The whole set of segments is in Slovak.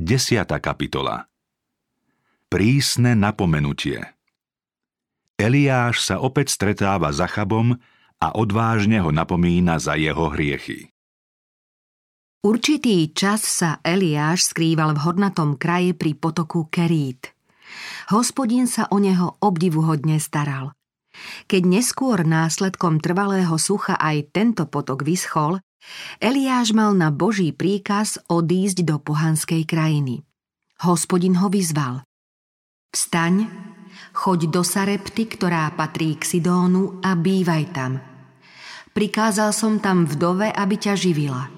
10. kapitola Prísne napomenutie Eliáš sa opäť stretáva za Chabom a odvážne ho napomína za jeho hriechy. Určitý čas sa Eliáš skrýval v hornatom kraji pri potoku Kerít. Hospodin sa o neho obdivuhodne staral. Keď neskôr následkom trvalého sucha aj tento potok vyschol, Eliáš mal na Boží príkaz odísť do pohanskej krajiny. Hospodin ho vyzval. Vstaň, choď do Sarepty, ktorá patrí k Sidónu a bývaj tam. Prikázal som tam vdove, aby ťa živila.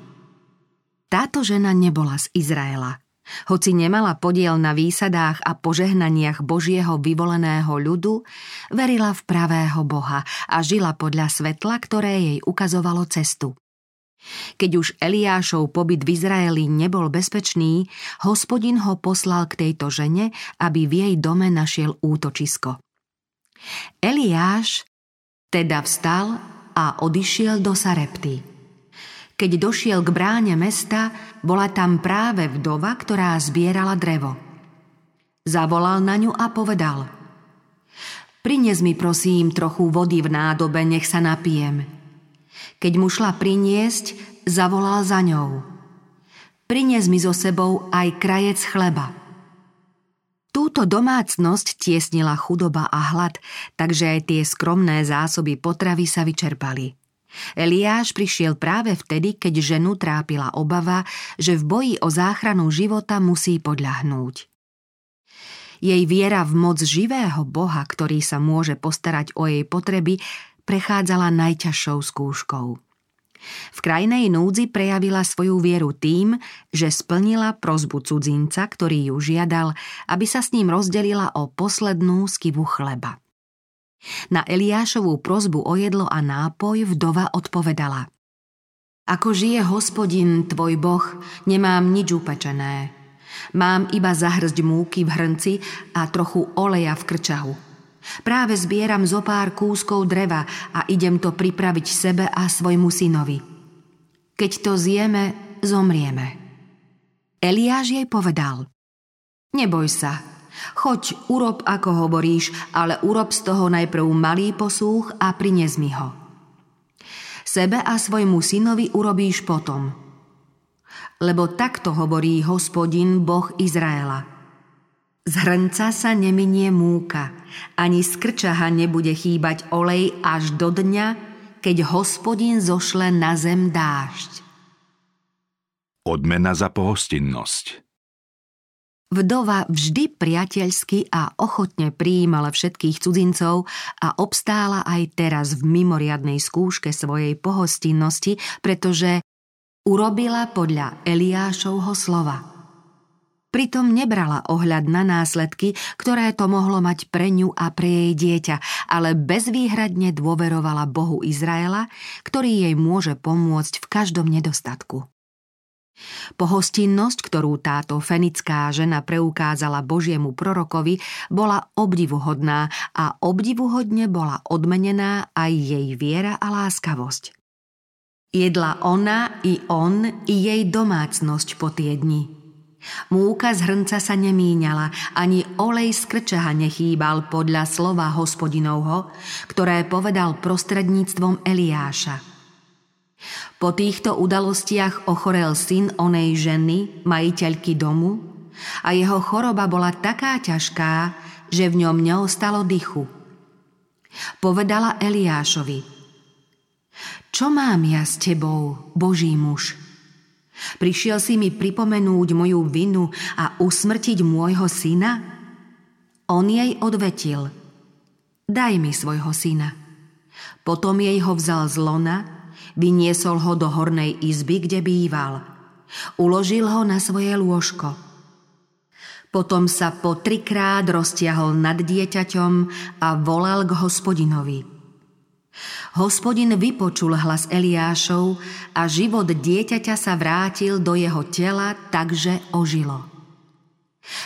Táto žena nebola z Izraela. Hoci nemala podiel na výsadách a požehnaniach Božieho vyvoleného ľudu, verila v pravého Boha a žila podľa svetla, ktoré jej ukazovalo cestu. Keď už Eliášov pobyt v Izraeli nebol bezpečný, hospodin ho poslal k tejto žene, aby v jej dome našiel útočisko. Eliáš teda vstal a odišiel do Sarepty. Keď došiel k bráne mesta, bola tam práve vdova, ktorá zbierala drevo. Zavolal na ňu a povedal Prines mi prosím trochu vody v nádobe, nech sa napijem. Keď mu šla priniesť, zavolal za ňou. Prinies mi so sebou aj krajec chleba. Túto domácnosť tiesnila chudoba a hlad, takže aj tie skromné zásoby potravy sa vyčerpali. Eliáš prišiel práve vtedy, keď ženu trápila obava, že v boji o záchranu života musí podľahnúť. Jej viera v moc živého Boha, ktorý sa môže postarať o jej potreby, prechádzala najťažšou skúškou. V krajnej núdzi prejavila svoju vieru tým, že splnila prozbu cudzinca, ktorý ju žiadal, aby sa s ním rozdelila o poslednú skivu chleba. Na Eliášovú prozbu o jedlo a nápoj vdova odpovedala Ako žije hospodin, tvoj boh, nemám nič upečené. Mám iba zahrzť múky v hrnci a trochu oleja v krčahu – Práve zbieram zo pár kúskov dreva a idem to pripraviť sebe a svojmu synovi. Keď to zjeme, zomrieme. Eliáš jej povedal, neboj sa, choď, urob ako hovoríš, ale urob z toho najprv malý posúch a prines mi ho. Sebe a svojmu synovi urobíš potom. Lebo takto hovorí hospodin, Boh Izraela – z hrnca sa neminie múka, ani z krčaha nebude chýbať olej až do dňa, keď hospodin zošle na zem dážď. Odmena za pohostinnosť Vdova vždy priateľsky a ochotne prijímala všetkých cudzincov a obstála aj teraz v mimoriadnej skúške svojej pohostinnosti, pretože urobila podľa Eliášovho slova – Pritom nebrala ohľad na následky, ktoré to mohlo mať pre ňu a pre jej dieťa, ale bezvýhradne dôverovala Bohu Izraela, ktorý jej môže pomôcť v každom nedostatku. Pohostinnosť, ktorú táto fenická žena preukázala Božiemu prorokovi, bola obdivuhodná a obdivuhodne bola odmenená aj jej viera a láskavosť. Jedla ona i on i jej domácnosť po tie dni. Múka z hrnca sa nemíňala, ani olej z krčaha nechýbal podľa slova hospodinovho, ktoré povedal prostredníctvom Eliáša. Po týchto udalostiach ochorel syn onej ženy, majiteľky domu, a jeho choroba bola taká ťažká, že v ňom neostalo dychu. Povedala Eliášovi, čo mám ja s tebou, Boží muž? Prišiel si mi pripomenúť moju vinu a usmrtiť môjho syna? On jej odvetil, daj mi svojho syna. Potom jej ho vzal z lona, vyniesol ho do hornej izby, kde býval. Uložil ho na svoje lôžko. Potom sa po trikrát roztiahol nad dieťaťom a volal k hospodinovi – Hospodin vypočul hlas Eliášov a život dieťaťa sa vrátil do jeho tela, takže ožilo.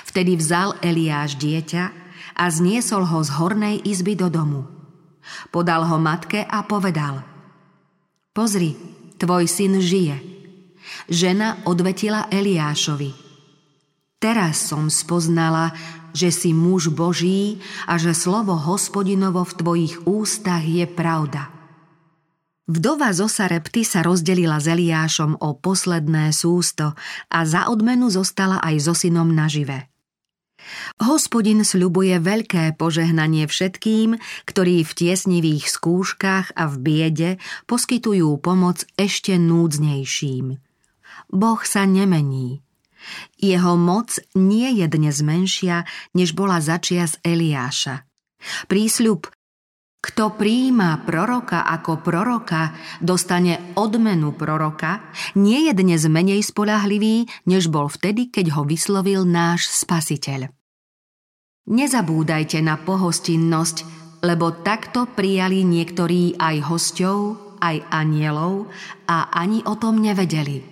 Vtedy vzal Eliáš dieťa a zniesol ho z hornej izby do domu. Podal ho matke a povedal Pozri, tvoj syn žije. Žena odvetila Eliášovi Teraz som spoznala, že si muž Boží a že slovo hospodinovo v tvojich ústach je pravda. Vdova zo Sarepty sa rozdelila s Eliášom o posledné sústo a za odmenu zostala aj so synom nažive. Hospodin sľubuje veľké požehnanie všetkým, ktorí v tiesnivých skúškach a v biede poskytujú pomoc ešte núdznejším. Boh sa nemení. Jeho moc nie je dnes menšia, než bola začias Eliáša. Prísľub kto príjma proroka ako proroka, dostane odmenu proroka, nie je dnes menej spolahlivý, než bol vtedy, keď ho vyslovil náš spasiteľ. Nezabúdajte na pohostinnosť, lebo takto prijali niektorí aj hosťov, aj anielov a ani o tom nevedeli.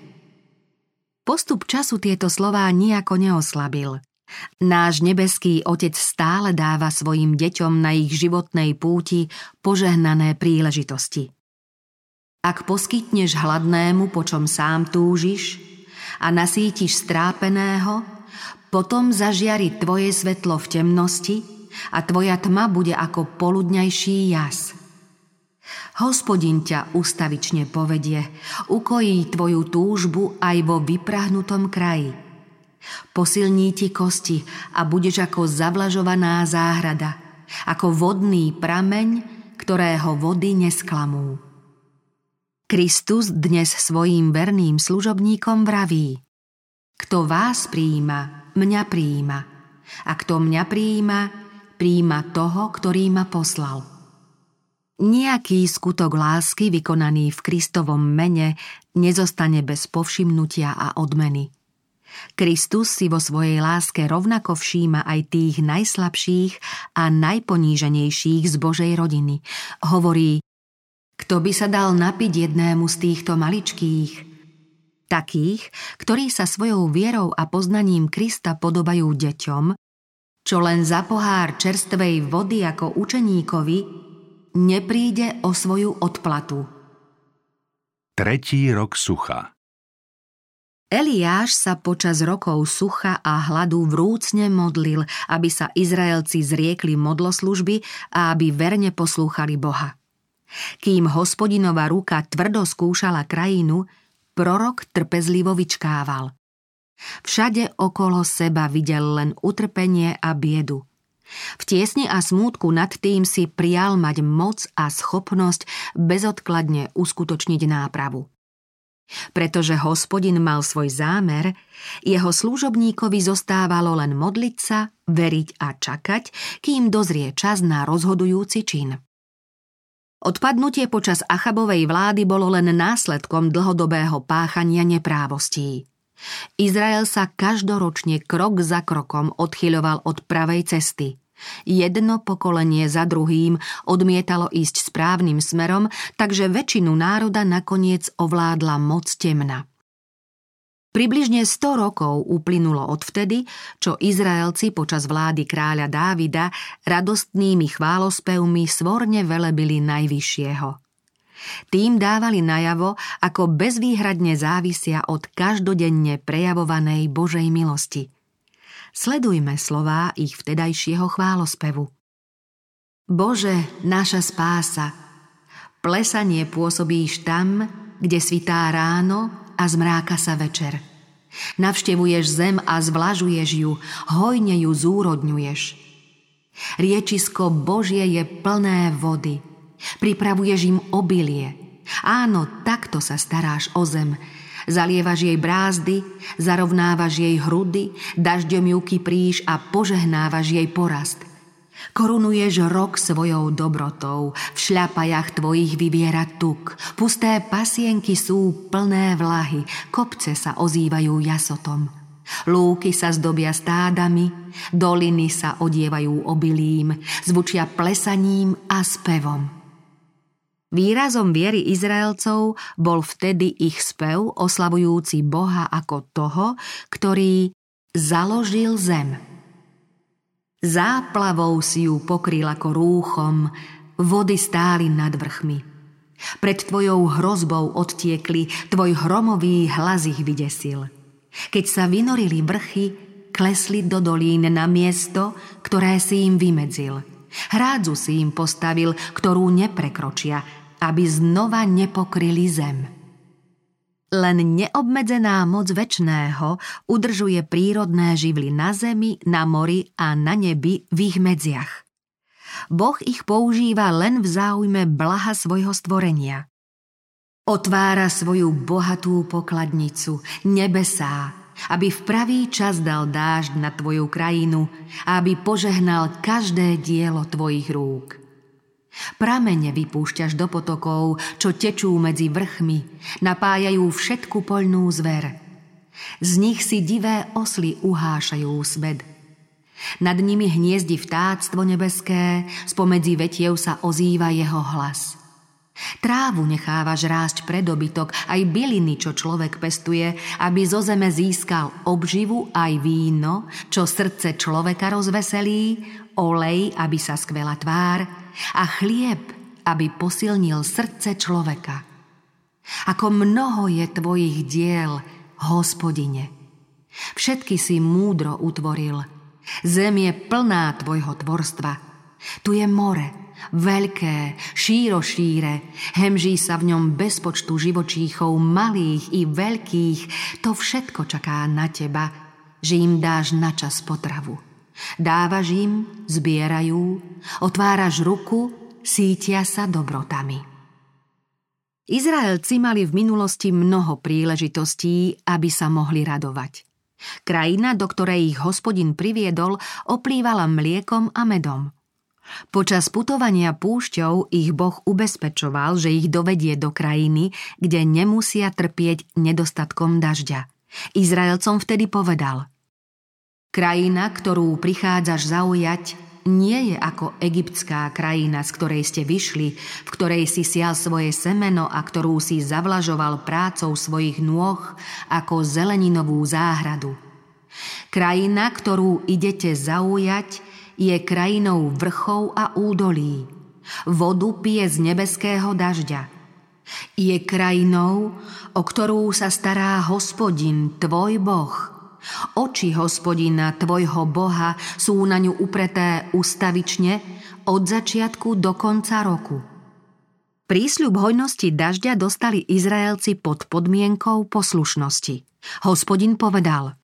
Postup času tieto slová nejako neoslabil – Náš nebeský Otec stále dáva svojim deťom na ich životnej púti požehnané príležitosti. Ak poskytneš hladnému, po čom sám túžiš, a nasítiš strápeného, potom zažiari tvoje svetlo v temnosti a tvoja tma bude ako poludňajší jas. Hospodin ťa ustavične povedie, ukojí tvoju túžbu aj vo vyprahnutom kraji – Posilní ti kosti a budeš ako zavlažovaná záhrada, ako vodný prameň, ktorého vody nesklamú. Kristus dnes svojim verným služobníkom vraví Kto vás príjima, mňa príjima. A kto mňa príjima, príjima toho, ktorý ma poslal. Nejaký skutok lásky vykonaný v Kristovom mene nezostane bez povšimnutia a odmeny – Kristus si vo svojej láske rovnako všíma aj tých najslabších a najponíženejších z Božej rodiny. Hovorí, kto by sa dal napiť jednému z týchto maličkých? Takých, ktorí sa svojou vierou a poznaním Krista podobajú deťom, čo len za pohár čerstvej vody ako učeníkovi nepríde o svoju odplatu. Tretí rok sucha Eliáš sa počas rokov sucha a hladu vrúcne modlil, aby sa Izraelci zriekli modloslužby a aby verne poslúchali Boha. Kým hospodinová ruka tvrdo skúšala krajinu, prorok trpezlivo vyčkával. Všade okolo seba videl len utrpenie a biedu. V tiesni a smútku nad tým si prial mať moc a schopnosť bezodkladne uskutočniť nápravu. Pretože hospodin mal svoj zámer, jeho služobníkovi zostávalo len modliť sa, veriť a čakať, kým dozrie čas na rozhodujúci čin. Odpadnutie počas Achabovej vlády bolo len následkom dlhodobého páchania neprávostí. Izrael sa každoročne krok za krokom odchyľoval od pravej cesty – Jedno pokolenie za druhým odmietalo ísť správnym smerom, takže väčšinu národa nakoniec ovládla moc temna. Približne 100 rokov uplynulo odvtedy, čo Izraelci počas vlády kráľa Dávida radostnými chválospevmi svorne velebili Najvyššieho. Tým dávali najavo, ako bezvýhradne závisia od každodenne prejavovanej Božej milosti – Sledujme slová ich vtedajšieho chválospevu. Bože, naša spása, plesanie pôsobíš tam, kde svitá ráno a zmráka sa večer. Navštevuješ zem a zvlažuješ ju, hojne ju zúrodňuješ. Riečisko Božie je plné vody. Pripravuješ im obilie. Áno, takto sa staráš o zem, Zalievaš jej brázdy, zarovnávaš jej hrudy, dažďom ju kypríš a požehnávaš jej porast. Korunuješ rok svojou dobrotou, v šľapajach tvojich vyviera tuk, pusté pasienky sú plné vlahy, kopce sa ozývajú jasotom. Lúky sa zdobia stádami, doliny sa odievajú obilím, zvučia plesaním a spevom. Výrazom viery Izraelcov bol vtedy ich spev oslavujúci Boha ako toho, ktorý založil zem. Záplavou si ju pokryl ako rúchom, vody stáli nad vrchmi. Pred tvojou hrozbou odtiekli, tvoj hromový hlas ich vydesil. Keď sa vynorili vrchy, klesli do dolín na miesto, ktoré si im vymedzil. Hrádzu si im postavil, ktorú neprekročia, aby znova nepokryli zem. Len neobmedzená moc väčšného udržuje prírodné živly na zemi, na mori a na nebi v ich medziach. Boh ich používa len v záujme blaha svojho stvorenia. Otvára svoju bohatú pokladnicu, nebesá, aby v pravý čas dal dážď na tvoju krajinu a aby požehnal každé dielo tvojich rúk. Pramene vypúšťaš do potokov, čo tečú medzi vrchmi, napájajú všetku poľnú zver. Z nich si divé osly uhášajú svet. Nad nimi hniezdi vtáctvo nebeské, spomedzi vetiev sa ozýva jeho hlas – Trávu nechávaš rásť pre dobytok, aj byliny, čo človek pestuje, aby zo zeme získal obživu aj víno, čo srdce človeka rozveselí, olej, aby sa skvela tvár a chlieb, aby posilnil srdce človeka. Ako mnoho je tvojich diel, hospodine. Všetky si múdro utvoril. Zem je plná tvojho tvorstva. Tu je more, veľké, šírošíre, hemží sa v ňom bez počtu živočíchov, malých i veľkých, to všetko čaká na teba, že im dáš na čas potravu. Dávaš im, zbierajú, otváraš ruku, sítia sa dobrotami. Izraelci mali v minulosti mnoho príležitostí, aby sa mohli radovať. Krajina, do ktorej ich hospodin priviedol, oplývala mliekom a medom – Počas putovania púšťou ich Boh ubezpečoval, že ich dovedie do krajiny, kde nemusia trpieť nedostatkom dažďa. Izraelcom vtedy povedal Krajina, ktorú prichádzaš zaujať, nie je ako egyptská krajina, z ktorej ste vyšli, v ktorej si sial svoje semeno a ktorú si zavlažoval prácou svojich nôh ako zeleninovú záhradu. Krajina, ktorú idete zaujať, je krajinou vrchov a údolí. Vodu pije z nebeského dažďa. Je krajinou, o ktorú sa stará hospodin, tvoj boh. Oči hospodina, tvojho boha, sú na ňu upreté ustavične od začiatku do konca roku. Prísľub hojnosti dažďa dostali Izraelci pod podmienkou poslušnosti. Hospodin povedal –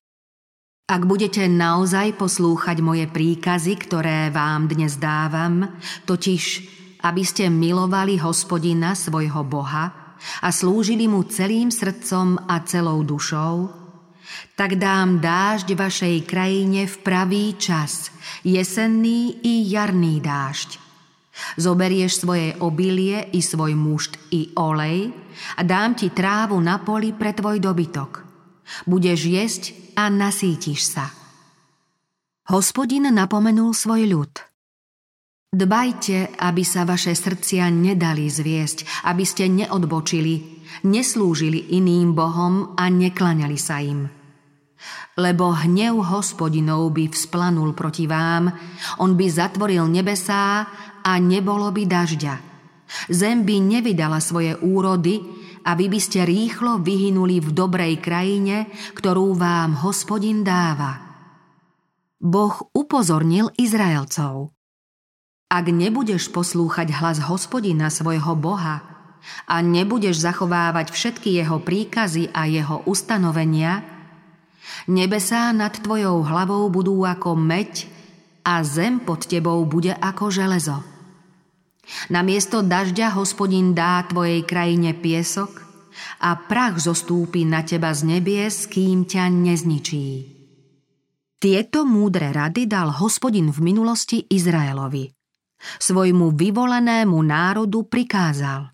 ak budete naozaj poslúchať moje príkazy, ktoré vám dnes dávam, totiž aby ste milovali hospodina svojho Boha a slúžili mu celým srdcom a celou dušou, tak dám dážď vašej krajine v pravý čas, jesenný i jarný dážď. Zoberieš svoje obilie i svoj mušt i olej a dám ti trávu na poli pre tvoj dobytok. Budeš jesť a nasítiš sa. Hospodin napomenul svoj ľud. Dbajte, aby sa vaše srdcia nedali zviesť, aby ste neodbočili, neslúžili iným bohom a neklaňali sa im. Lebo hnev hospodinov by vzplanul proti vám, on by zatvoril nebesá a nebolo by dažďa. Zem by nevydala svoje úrody, a vy by ste rýchlo vyhynuli v dobrej krajine, ktorú vám hospodin dáva. Boh upozornil Izraelcov. Ak nebudeš poslúchať hlas hospodina svojho Boha a nebudeš zachovávať všetky jeho príkazy a jeho ustanovenia, nebesá nad tvojou hlavou budú ako meď a zem pod tebou bude ako železo. Na miesto dažďa hospodin dá tvojej krajine piesok a prach zostúpi na teba z nebies, kým ťa nezničí. Tieto múdre rady dal hospodin v minulosti Izraelovi. Svojmu vyvolenému národu prikázal.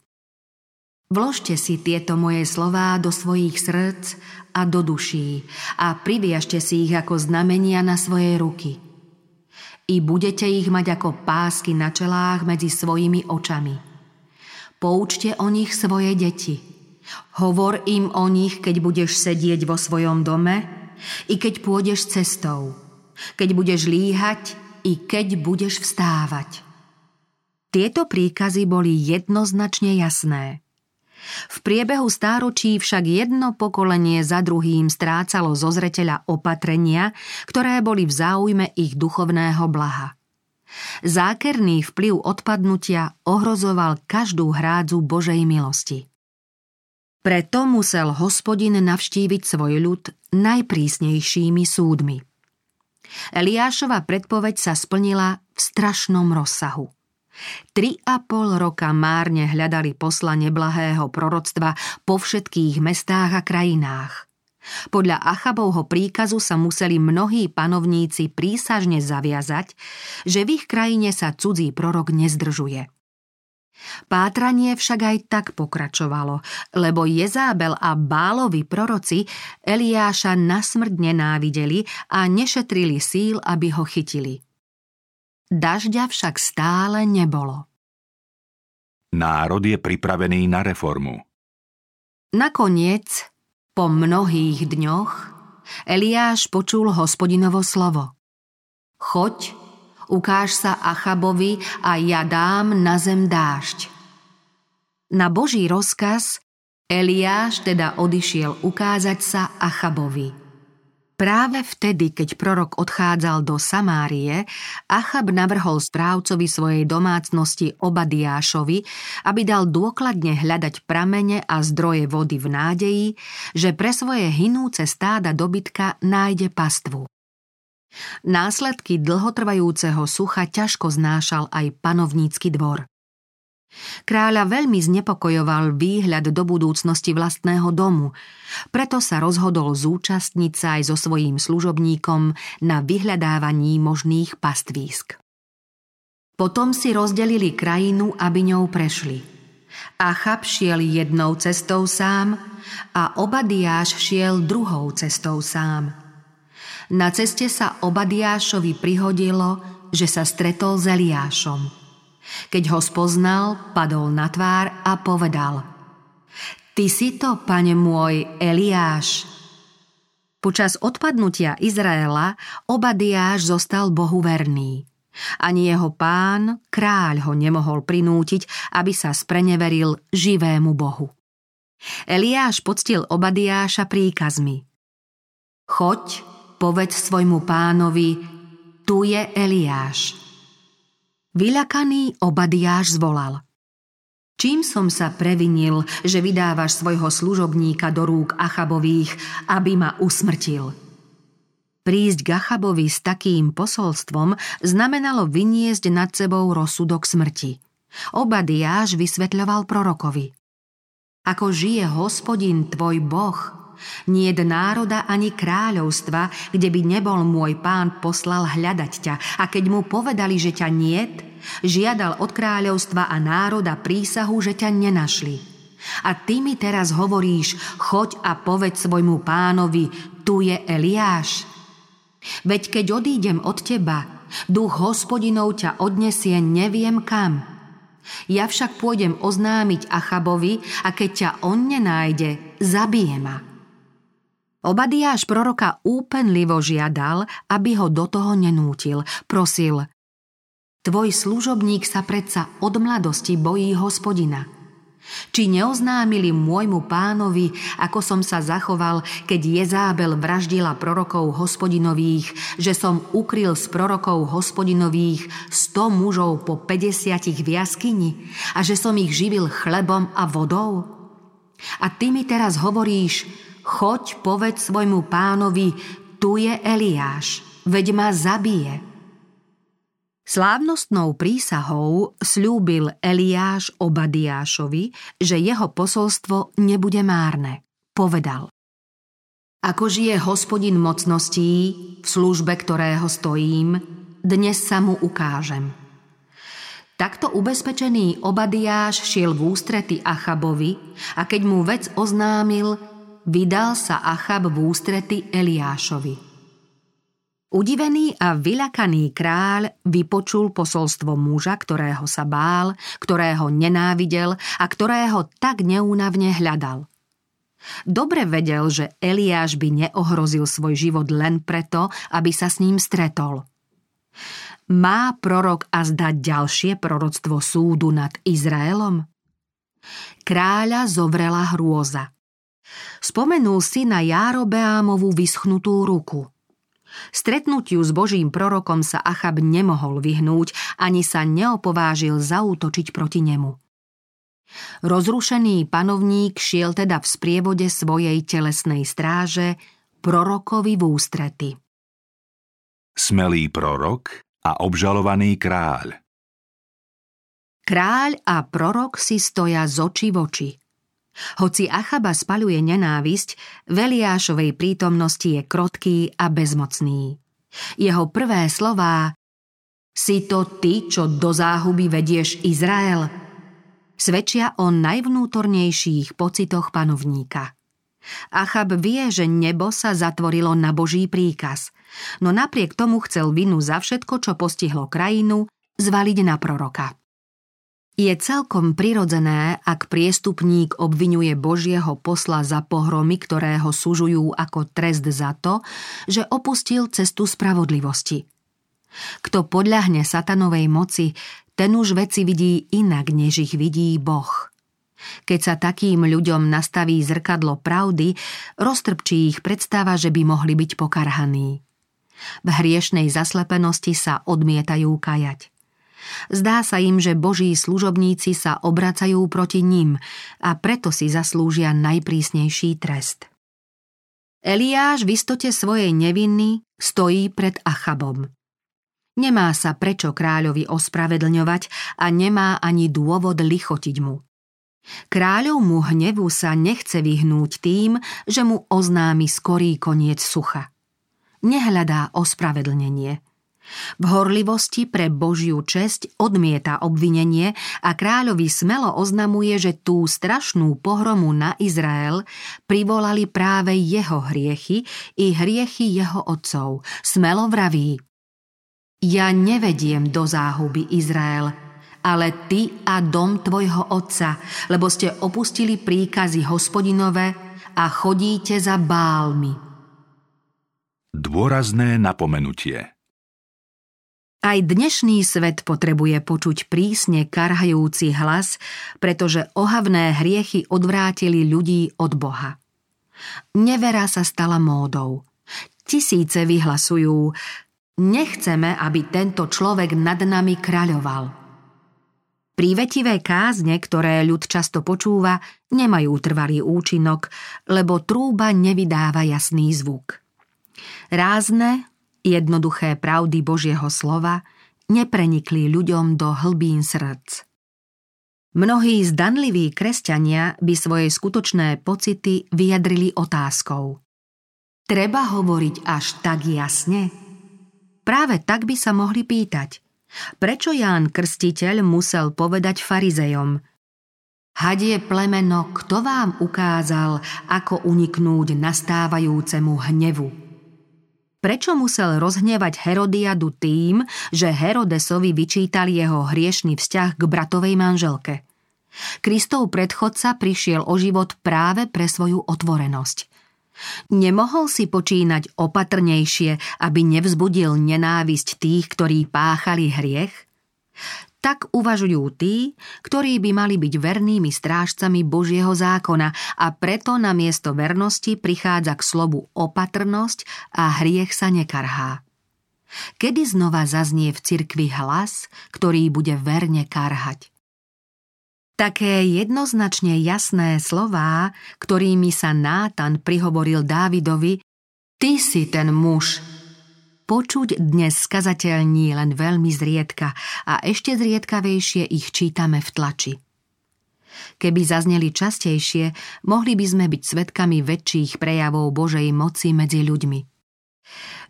Vložte si tieto moje slová do svojich srdc a do duší a priviažte si ich ako znamenia na svoje ruky – i budete ich mať ako pásky na čelách medzi svojimi očami. Poučte o nich svoje deti. Hovor im o nich, keď budeš sedieť vo svojom dome, i keď pôjdeš cestou, keď budeš líhať, i keď budeš vstávať. Tieto príkazy boli jednoznačne jasné. V priebehu stáročí však jedno pokolenie za druhým strácalo zo zreteľa opatrenia, ktoré boli v záujme ich duchovného blaha. Zákerný vplyv odpadnutia ohrozoval každú hrádzu Božej milosti. Preto musel hospodin navštíviť svoj ľud najprísnejšími súdmi. Eliášova predpoveď sa splnila v strašnom rozsahu. Tri a pol roka márne hľadali posla neblahého proroctva po všetkých mestách a krajinách. Podľa Achabovho príkazu sa museli mnohí panovníci prísažne zaviazať, že v ich krajine sa cudzí prorok nezdržuje. Pátranie však aj tak pokračovalo, lebo Jezábel a Bálovi proroci Eliáša na smrť nenávideli a nešetrili síl, aby ho chytili. Dažďa však stále nebolo. Národ je pripravený na reformu. Nakoniec po mnohých dňoch Eliáš počul hospodinovo slovo. Choď, ukáž sa Achabovi a ja dám na zem dážď. Na Boží rozkaz Eliáš teda odišiel ukázať sa Achabovi. Práve vtedy, keď prorok odchádzal do Samárie, Achab navrhol správcovi svojej domácnosti Obadiášovi, aby dal dôkladne hľadať pramene a zdroje vody v nádeji, že pre svoje hinúce stáda dobytka nájde pastvu. Následky dlhotrvajúceho sucha ťažko znášal aj panovnícky dvor. Kráľa veľmi znepokojoval výhľad do budúcnosti vlastného domu, preto sa rozhodol zúčastniť sa aj so svojím služobníkom na vyhľadávaní možných pastvísk. Potom si rozdelili krajinu, aby ňou prešli. Achab šiel jednou cestou sám a Obadiáš šiel druhou cestou sám. Na ceste sa Obadiášovi prihodilo, že sa stretol s Eliášom – keď ho spoznal, padol na tvár a povedal Ty si to, pane môj, Eliáš. Počas odpadnutia Izraela Obadiáš zostal Bohu verný. Ani jeho pán, kráľ ho nemohol prinútiť, aby sa spreneveril živému Bohu. Eliáš poctil Obadiáša príkazmi. Choď, povedz svojmu pánovi, tu je Eliáš. Vyľakaný Obadiáš zvolal. Čím som sa previnil, že vydávaš svojho služobníka do rúk Achabových, aby ma usmrtil? Prísť k Achabovi s takým posolstvom znamenalo vyniesť nad sebou rozsudok smrti. Obadiáš vysvetľoval prorokovi. Ako žije hospodin tvoj boh, nie národa ani kráľovstva, kde by nebol môj pán poslal hľadať ťa a keď mu povedali, že ťa niet, žiadal od kráľovstva a národa prísahu, že ťa nenašli. A ty mi teraz hovoríš, choď a povedz svojmu pánovi, tu je Eliáš. Veď keď odídem od teba, duch hospodinov ťa odnesie neviem kam. Ja však pôjdem oznámiť Achabovi a keď ťa on nenájde, zabije ma. Obadiáš proroka úpenlivo žiadal, aby ho do toho nenútil. Prosil, tvoj služobník sa predsa od mladosti bojí hospodina. Či neoznámili môjmu pánovi, ako som sa zachoval, keď Jezábel vraždila prorokov hospodinových, že som ukryl z prorokov hospodinových sto mužov po 50 v jaskyni a že som ich živil chlebom a vodou? A ty mi teraz hovoríš, choď povedz svojmu pánovi, tu je Eliáš, veď ma zabije. Slávnostnou prísahou slúbil Eliáš Obadiášovi, že jeho posolstvo nebude márne. Povedal. Ako žije hospodin mocností, v službe ktorého stojím, dnes sa mu ukážem. Takto ubezpečený Obadiáš šiel v ústrety Achabovi a keď mu vec oznámil, vydal sa Achab v ústrety Eliášovi. Udivený a vylakaný kráľ vypočul posolstvo muža, ktorého sa bál, ktorého nenávidel a ktorého tak neúnavne hľadal. Dobre vedel, že Eliáš by neohrozil svoj život len preto, aby sa s ním stretol. Má prorok a zdať ďalšie proroctvo súdu nad Izraelom? Kráľa zovrela hrôza. Spomenul si na Járobeámovú vyschnutú ruku. Stretnutiu s Božím prorokom sa Achab nemohol vyhnúť, ani sa neopovážil zaútočiť proti nemu. Rozrušený panovník šiel teda v sprievode svojej telesnej stráže prorokovi v ústrety. Smelý prorok a obžalovaný kráľ Kráľ a prorok si stoja z oči v oči. Hoci Achaba spaluje nenávisť, Veliášovej prítomnosti je krotký a bezmocný. Jeho prvé slová Si to ty, čo do záhuby vedieš Izrael? Svedčia o najvnútornejších pocitoch panovníka. Achab vie, že nebo sa zatvorilo na Boží príkaz, no napriek tomu chcel vinu za všetko, čo postihlo krajinu, zvaliť na proroka. Je celkom prirodzené, ak priestupník obvinuje Božieho posla za pohromy, ktoré ho sužujú ako trest za to, že opustil cestu spravodlivosti. Kto podľahne satanovej moci, ten už veci vidí inak, než ich vidí Boh. Keď sa takým ľuďom nastaví zrkadlo pravdy, roztrpčí ich predstava, že by mohli byť pokarhaní. V hriešnej zaslepenosti sa odmietajú kajať. Zdá sa im, že boží služobníci sa obracajú proti ním a preto si zaslúžia najprísnejší trest. Eliáš v istote svojej neviny stojí pred Achabom. Nemá sa prečo kráľovi ospravedlňovať a nemá ani dôvod lichotiť mu. Kráľovmu hnevu sa nechce vyhnúť tým, že mu oznámi skorý koniec sucha. Nehľadá ospravedlnenie – v horlivosti pre Božiu česť odmieta obvinenie a kráľovi smelo oznamuje, že tú strašnú pohromu na Izrael privolali práve jeho hriechy i hriechy jeho otcov. Smelo vraví Ja nevediem do záhuby Izrael, ale ty a dom tvojho otca, lebo ste opustili príkazy hospodinové a chodíte za bálmi. Dôrazné napomenutie aj dnešný svet potrebuje počuť prísne karhajúci hlas, pretože ohavné hriechy odvrátili ľudí od Boha. Nevera sa stala módou. Tisíce vyhlasujú, nechceme, aby tento človek nad nami kráľoval. Prívetivé kázne, ktoré ľud často počúva, nemajú trvalý účinok, lebo trúba nevydáva jasný zvuk. Rázne, Jednoduché pravdy Božieho slova neprenikli ľuďom do hlbín srdc. Mnohí zdanliví kresťania by svoje skutočné pocity vyjadrili otázkou. Treba hovoriť až tak jasne? Práve tak by sa mohli pýtať. Prečo Ján Krstiteľ musel povedať farizejom Hadie plemeno, kto vám ukázal, ako uniknúť nastávajúcemu hnevu? Prečo musel rozhnevať Herodiadu tým, že Herodesovi vyčítal jeho hriešný vzťah k bratovej manželke? Kristov predchodca prišiel o život práve pre svoju otvorenosť. Nemohol si počínať opatrnejšie, aby nevzbudil nenávisť tých, ktorí páchali hriech? Tak uvažujú tí, ktorí by mali byť vernými strážcami Božieho zákona a preto na miesto vernosti prichádza k slovu opatrnosť a hriech sa nekarhá. Kedy znova zaznie v cirkvi hlas, ktorý bude verne karhať? Také jednoznačne jasné slová, ktorými sa Nátan prihovoril Dávidovi, Ty si ten muž, Počuť dnes skazateľní len veľmi zriedka a ešte zriedkavejšie ich čítame v tlači. Keby zazneli častejšie, mohli by sme byť svetkami väčších prejavov Božej moci medzi ľuďmi.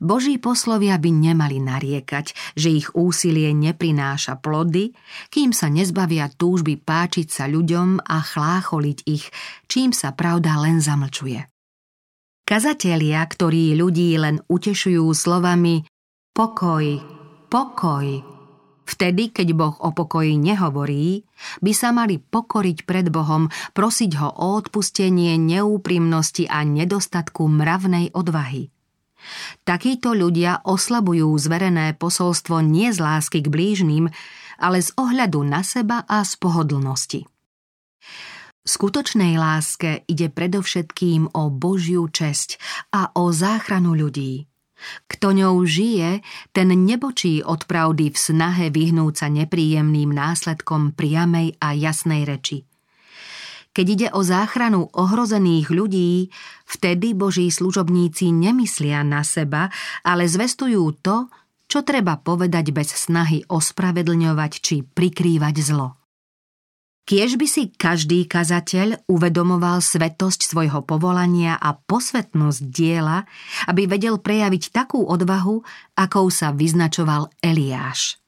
Boží poslovia by nemali nariekať, že ich úsilie neprináša plody, kým sa nezbavia túžby páčiť sa ľuďom a chlácholiť ich, čím sa pravda len zamlčuje. Kazatelia, ktorí ľudí len utešujú slovami pokoj, pokoj. Vtedy, keď Boh o pokoji nehovorí, by sa mali pokoriť pred Bohom, prosiť ho o odpustenie neúprimnosti a nedostatku mravnej odvahy. Takíto ľudia oslabujú zverené posolstvo nie z lásky k blížnym, ale z ohľadu na seba a z pohodlnosti. Skutočnej láske ide predovšetkým o Božiu česť a o záchranu ľudí. Kto ňou žije, ten nebočí od pravdy v snahe vyhnúť sa nepríjemným následkom priamej a jasnej reči. Keď ide o záchranu ohrozených ľudí, vtedy Boží služobníci nemyslia na seba, ale zvestujú to, čo treba povedať bez snahy ospravedlňovať či prikrývať zlo. Kiež by si každý kazateľ uvedomoval svetosť svojho povolania a posvetnosť diela, aby vedel prejaviť takú odvahu, akou sa vyznačoval Eliáš.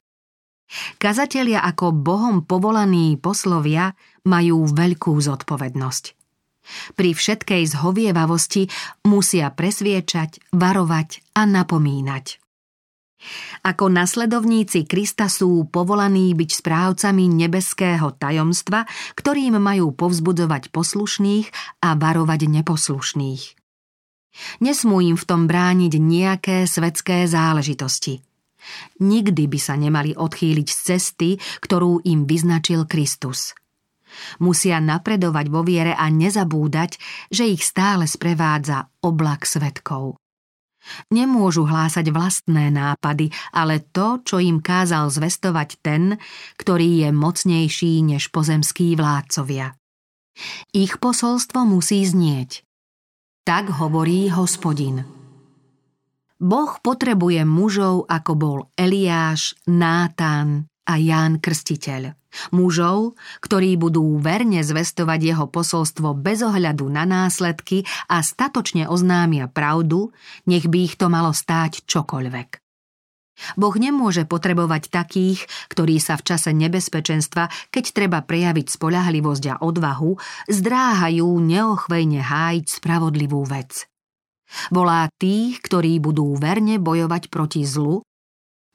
Kazatelia ako Bohom povolaní poslovia majú veľkú zodpovednosť. Pri všetkej zhovievavosti musia presviečať, varovať a napomínať. Ako nasledovníci Krista sú povolaní byť správcami nebeského tajomstva, ktorým majú povzbudzovať poslušných a varovať neposlušných. Nesmú im v tom brániť nejaké svetské záležitosti. Nikdy by sa nemali odchýliť z cesty, ktorú im vyznačil Kristus. Musia napredovať vo viere a nezabúdať, že ich stále sprevádza oblak svetkov. Nemôžu hlásať vlastné nápady, ale to, čo im kázal zvestovať ten, ktorý je mocnejší než pozemskí vládcovia. Ich posolstvo musí znieť. Tak hovorí hospodin. Boh potrebuje mužov, ako bol Eliáš, Nátán a Ján Krstiteľ. Mužov, ktorí budú verne zvestovať jeho posolstvo bez ohľadu na následky a statočne oznámia pravdu, nech by ich to malo stáť čokoľvek. Boh nemôže potrebovať takých, ktorí sa v čase nebezpečenstva, keď treba prejaviť spolahlivosť a odvahu, zdráhajú neochvejne hájiť spravodlivú vec. Volá tých, ktorí budú verne bojovať proti zlu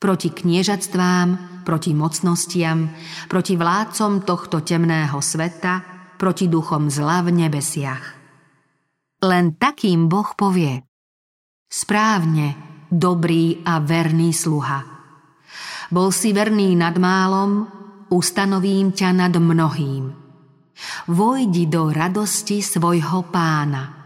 proti kniežatstvám, proti mocnostiam, proti vládcom tohto temného sveta, proti duchom zla v nebesiach. Len takým Boh povie Správne, dobrý a verný sluha. Bol si verný nad málom, ustanovím ťa nad mnohým. Vojdi do radosti svojho pána.